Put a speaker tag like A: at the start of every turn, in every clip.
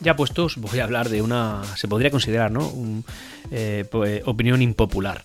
A: Ya puestos, voy a hablar de una, se podría considerar, ¿no? Un, eh, pues, opinión impopular.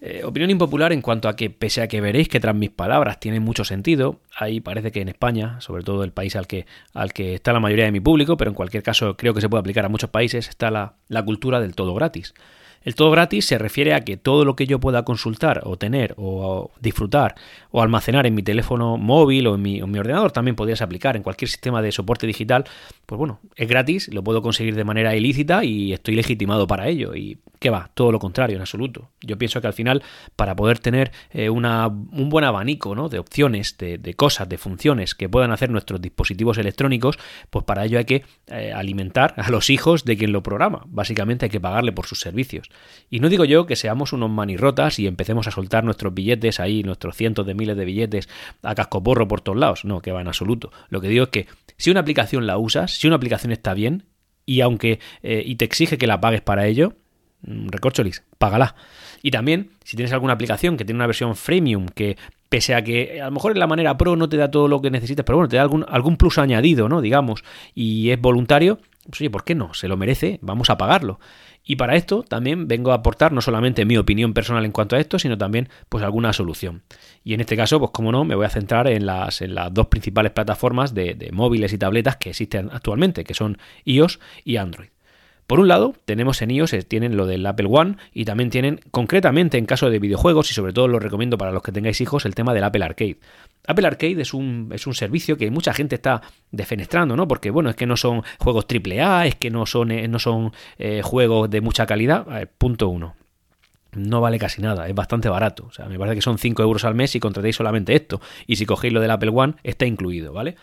A: Eh, opinión impopular en cuanto a que, pese a que veréis que tras mis palabras tiene mucho sentido, ahí parece que en España, sobre todo el país al que, al que está la mayoría de mi público, pero en cualquier caso creo que se puede aplicar a muchos países, está la, la cultura del todo gratis. El todo gratis se refiere a que todo lo que yo pueda consultar o tener o disfrutar o almacenar en mi teléfono móvil o en mi, ordenador también podrías aplicar en cualquier sistema de soporte digital, pues bueno, es gratis, lo puedo conseguir de manera ilícita y estoy legitimado para ello. ¿Y qué va? Todo lo contrario, en absoluto. Yo pienso que al final, para poder tener eh, una, un buen abanico ¿no? de opciones, de, cosas, de funciones que puedan hacer nuestros dispositivos electrónicos, pues para ello hay que eh, alimentar a los hijos de quien lo programa. Básicamente hay que pagarle por sus servicios. Y no digo yo que seamos unos manirrotas y empecemos a soltar nuestros billetes ahí, nuestros cientos de miles de billetes a cascoporro por todos lados. No, que va en absoluto. Lo que digo es que si una aplicación la usas, si una aplicación está bien, y aunque eh, y te exige que la pagues para ello, recorcholis, págala. Y también, si tienes alguna aplicación que tiene una versión freemium que pese a que a lo mejor en la manera pro no te da todo lo que necesitas, pero bueno, te da algún, algún plus añadido, ¿no? Digamos, y es voluntario, pues oye, ¿por qué no? Se lo merece, vamos a pagarlo. Y para esto también vengo a aportar no solamente mi opinión personal en cuanto a esto, sino también pues alguna solución. Y en este caso, pues como no, me voy a centrar en las, en las dos principales plataformas de móviles y tabletas que existen actualmente, que son iOS y Android. Por un lado, tenemos en iOS, tienen lo del Apple One y también tienen, concretamente en caso de videojuegos, y sobre todo lo recomiendo para los que tengáis hijos, el tema del Apple Arcade. Apple Arcade es un, es un servicio que mucha gente está defenestrando, ¿no? Porque, bueno, es que no son juegos AAA, es que no son, eh, no son eh, juegos de mucha calidad. punto uno no vale casi nada, es bastante barato. O sea, me parece que son 5 euros al mes si contratéis solamente esto. Y si cogéis lo del Apple One, está incluido, ¿vale?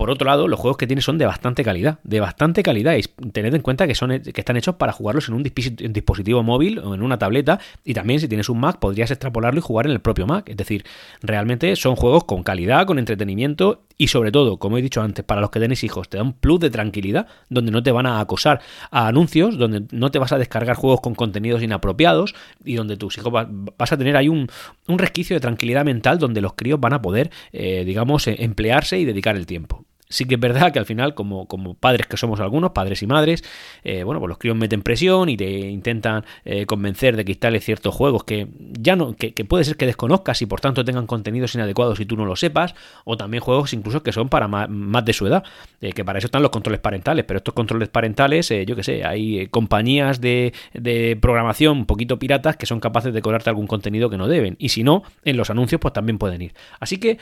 A: Por otro lado, los juegos que tiene son de bastante calidad, de bastante calidad. Y tened en cuenta que, son, que están hechos para jugarlos en un dispositivo móvil o en una tableta. Y también si tienes un Mac podrías extrapolarlo y jugar en el propio Mac. Es decir, realmente son juegos con calidad, con entretenimiento y sobre todo, como he dicho antes, para los que tenéis hijos, te da un plus de tranquilidad donde no te van a acosar a anuncios, donde no te vas a descargar juegos con contenidos inapropiados y donde tus hijos vas a tener ahí un, resquicio de tranquilidad mental donde los críos van a poder, eh, digamos, eh, emplearse y dedicar el tiempo. Sí que es verdad que al final, como, como padres que somos algunos, padres y madres, eh, bueno, pues los críos meten presión y te intentan eh, convencer de que instales ciertos juegos que ya no, que, puede ser que desconozcas y por tanto tengan contenidos inadecuados y tú no lo sepas, o también juegos incluso que son para más, de su edad, eh, que para eso están los controles parentales, pero estos controles parentales, yo que sé, hay compañías de, de programación un poquito piratas que son capaces de cobrarte algún contenido que no deben, y si no, en los anuncios pues también pueden ir. Así que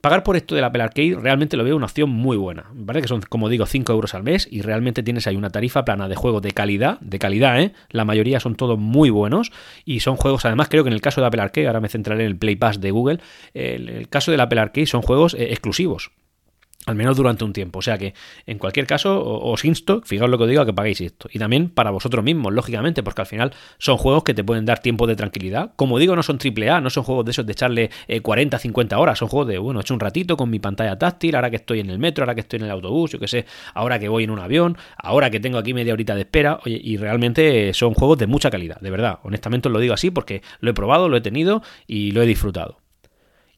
A: Pagar por esto del Apple Arcade realmente lo veo una opción muy buena. ¿vale? Que son, como digo, 5 euros al mes y realmente tienes ahí una tarifa plana de juegos de calidad, de calidad, ¿eh? La mayoría son todos muy buenos y son juegos, además creo que en el caso de Apple Arcade, ahora me centraré en el Play Pass de Google, el, el caso del Apple Arcade son juegos eh, exclusivos al menos durante un tiempo. O sea que, en cualquier caso, os insto, fijaos lo que os digo, a que paguéis esto. Y también para vosotros mismos, lógicamente, porque al final son juegos que te pueden dar tiempo de tranquilidad. Como digo, no son triple A, no son juegos de esos de echarle 40, eh, 50 horas. Son juegos de, bueno, he hecho un ratito con mi pantalla táctil, ahora que estoy en el metro, ahora que estoy en el autobús, yo qué sé, ahora que voy en un avión, ahora que tengo aquí media horita de espera. Oye, y realmente son juegos de mucha calidad, de verdad. Honestamente os lo digo así porque lo he probado, lo he tenido y lo he disfrutado.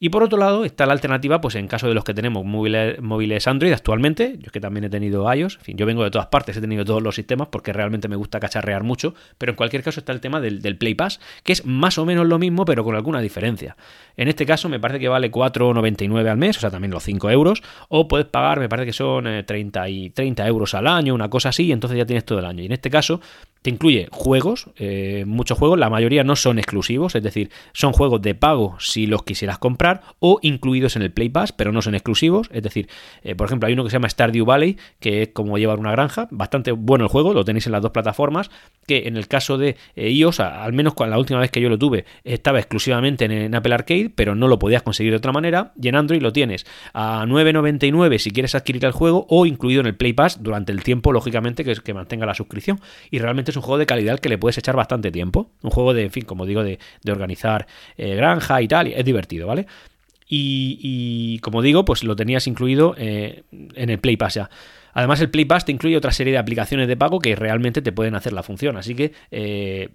A: Y por otro lado está la alternativa, pues en caso de los que tenemos móviles, móviles Android actualmente, yo que también he tenido iOS, en fin, yo vengo de todas partes, he tenido todos los sistemas porque realmente me gusta cacharrear mucho, pero en cualquier caso está el tema del, Play Pass, que es más o menos lo mismo, pero con alguna diferencia. En este caso me parece que vale 4,99 al mes, o sea, también los 5 euros, o puedes pagar, me parece que son 30, eh, y 30 euros al año, una cosa así, y entonces ya tienes todo el año. Y en este caso te incluye juegos, eh, muchos juegos, la mayoría no son exclusivos, es decir, son juegos de pago si los quisieras comprar o incluidos en el Play Pass, pero no son exclusivos, es decir, eh, por ejemplo, hay uno que se llama Stardew Valley, que es como llevar una granja, bastante bueno el juego, lo tenéis en las dos plataformas, que en el caso de eh, iOS, al menos con la última vez que yo lo tuve, estaba exclusivamente en, Apple Arcade, pero no lo podías conseguir de otra manera, y en Android lo tienes a 9.99 si quieres adquirir el juego o incluido en el Play Pass durante el tiempo, lógicamente, que, que mantenga la suscripción, y realmente un juego de calidad que le puedes echar bastante tiempo. Un juego de, en fin, como digo, de, organizar eh, granja y tal. es divertido, ¿vale? Y, como digo, pues lo tenías incluido eh, en el Play Pass ya. Además, el Play Pass te incluye otra serie de aplicaciones de pago que realmente te pueden hacer la función. Así que, eh,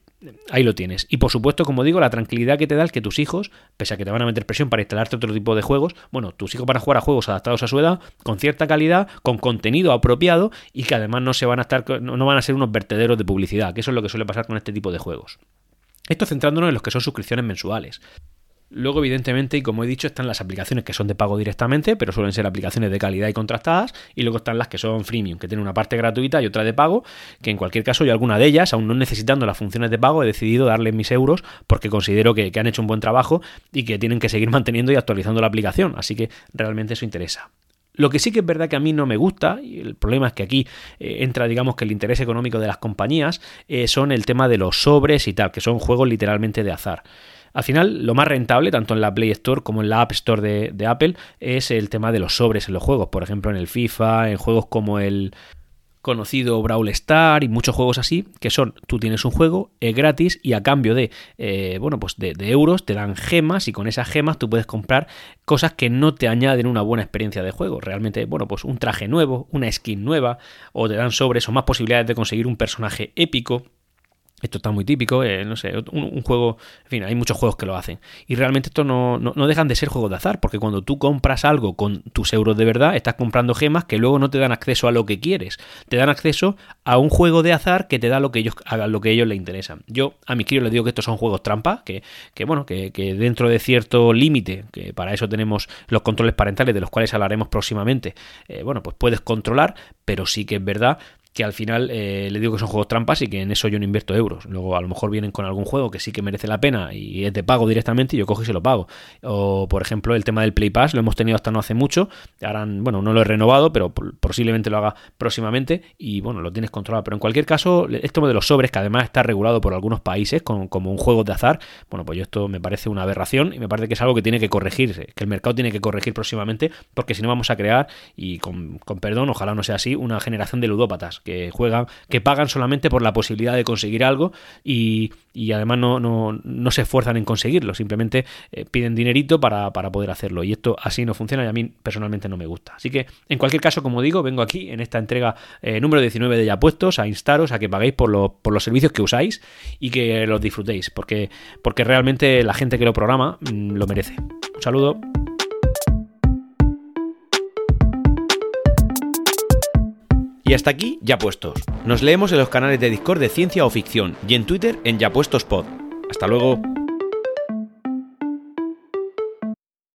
A: ahí lo tienes. Y por supuesto, como digo, la tranquilidad que te da el que tus hijos, pese a que te van a meter presión para instalarte otro tipo de juegos, bueno, tus hijos van a jugar a juegos adaptados a su edad, con cierta calidad, con contenido apropiado y que además no se van a estar, no van a ser unos vertederos de publicidad, que eso es lo que suele pasar con este tipo de juegos. Esto centrándonos en los que son suscripciones mensuales. Luego, evidentemente, y como he dicho, están las aplicaciones que son de pago directamente, pero suelen ser aplicaciones de calidad y contrastadas. Y luego están las que son freemium, que tienen una parte gratuita y otra de pago, que en cualquier caso yo alguna de ellas, aún no necesitando las funciones de pago, he decidido darle mis euros porque considero que, han hecho un buen trabajo y que tienen que seguir manteniendo y actualizando la aplicación. Así que realmente eso interesa. Lo que sí que es verdad que a mí no me gusta, y el problema es que aquí eh, entra, digamos, que el interés económico de las compañías, eh, son el tema de los sobres y tal, que son juegos literalmente de azar. Al final, lo más rentable, tanto en la Play Store como en la App Store de, Apple, es el tema de los sobres en los juegos. Por ejemplo, en el FIFA, en juegos como el conocido Brawl Star y muchos juegos así, que son, tú tienes un juego, es gratis y a cambio de, eh, bueno, pues de, de, euros te dan gemas y con esas gemas tú puedes comprar cosas que no te añaden una buena experiencia de juego. Realmente, bueno, pues un traje nuevo, una skin nueva, o te dan sobres o más posibilidades de conseguir un personaje épico esto está muy típico, eh, no sé, un, juego, en fin, hay muchos juegos que lo hacen. Y realmente esto no, no, dejan de ser juegos de azar, porque cuando tú compras algo con tus euros de verdad, estás comprando gemas que luego no te dan acceso a lo que quieres. Te dan acceso a un juego de azar que te da lo que ellos hagan, lo que a ellos les interesa. Yo a mis críos les digo que estos son juegos trampa, que, que bueno, que, que dentro de cierto límite, que para eso tenemos los controles parentales de los cuales hablaremos próximamente, eh, bueno, pues puedes controlar, pero sí que es verdad que al final eh, le digo que son juegos trampas y que en eso yo no invierto euros. Luego a lo mejor vienen con algún juego que sí que merece la pena y es de pago directamente y yo cojo y se lo pago. O por ejemplo el tema del Play Pass lo hemos tenido hasta no hace mucho. Ahora, bueno, no lo he renovado, pero posiblemente lo haga próximamente y bueno, lo tienes controlado. Pero en cualquier caso, esto de los sobres, que además está regulado por algunos países como un juego de azar, bueno, pues yo esto me parece una aberración y me parece que es algo que tiene que corregirse, que el mercado tiene que corregir próximamente porque si no vamos a crear, y con, con perdón, ojalá no sea así, una generación de ludópatas que juegan, que pagan solamente por la posibilidad de conseguir algo y, además no, no, se esfuerzan en conseguirlo, simplemente eh, piden dinerito para, poder hacerlo. Y esto así no funciona y a mí personalmente no me gusta. Así que, en cualquier caso, como digo, vengo aquí en esta entrega eh, número 19 de Ya Puestos a instaros a que paguéis por, por los servicios que usáis y que los disfrutéis, porque, porque realmente la gente que lo programa mm, lo merece. Un saludo. Y hasta aquí, ya puestos. Nos leemos en los canales de Discord de Ciencia o Ficción y en Twitter en Ya Puestos Pod. Hasta luego.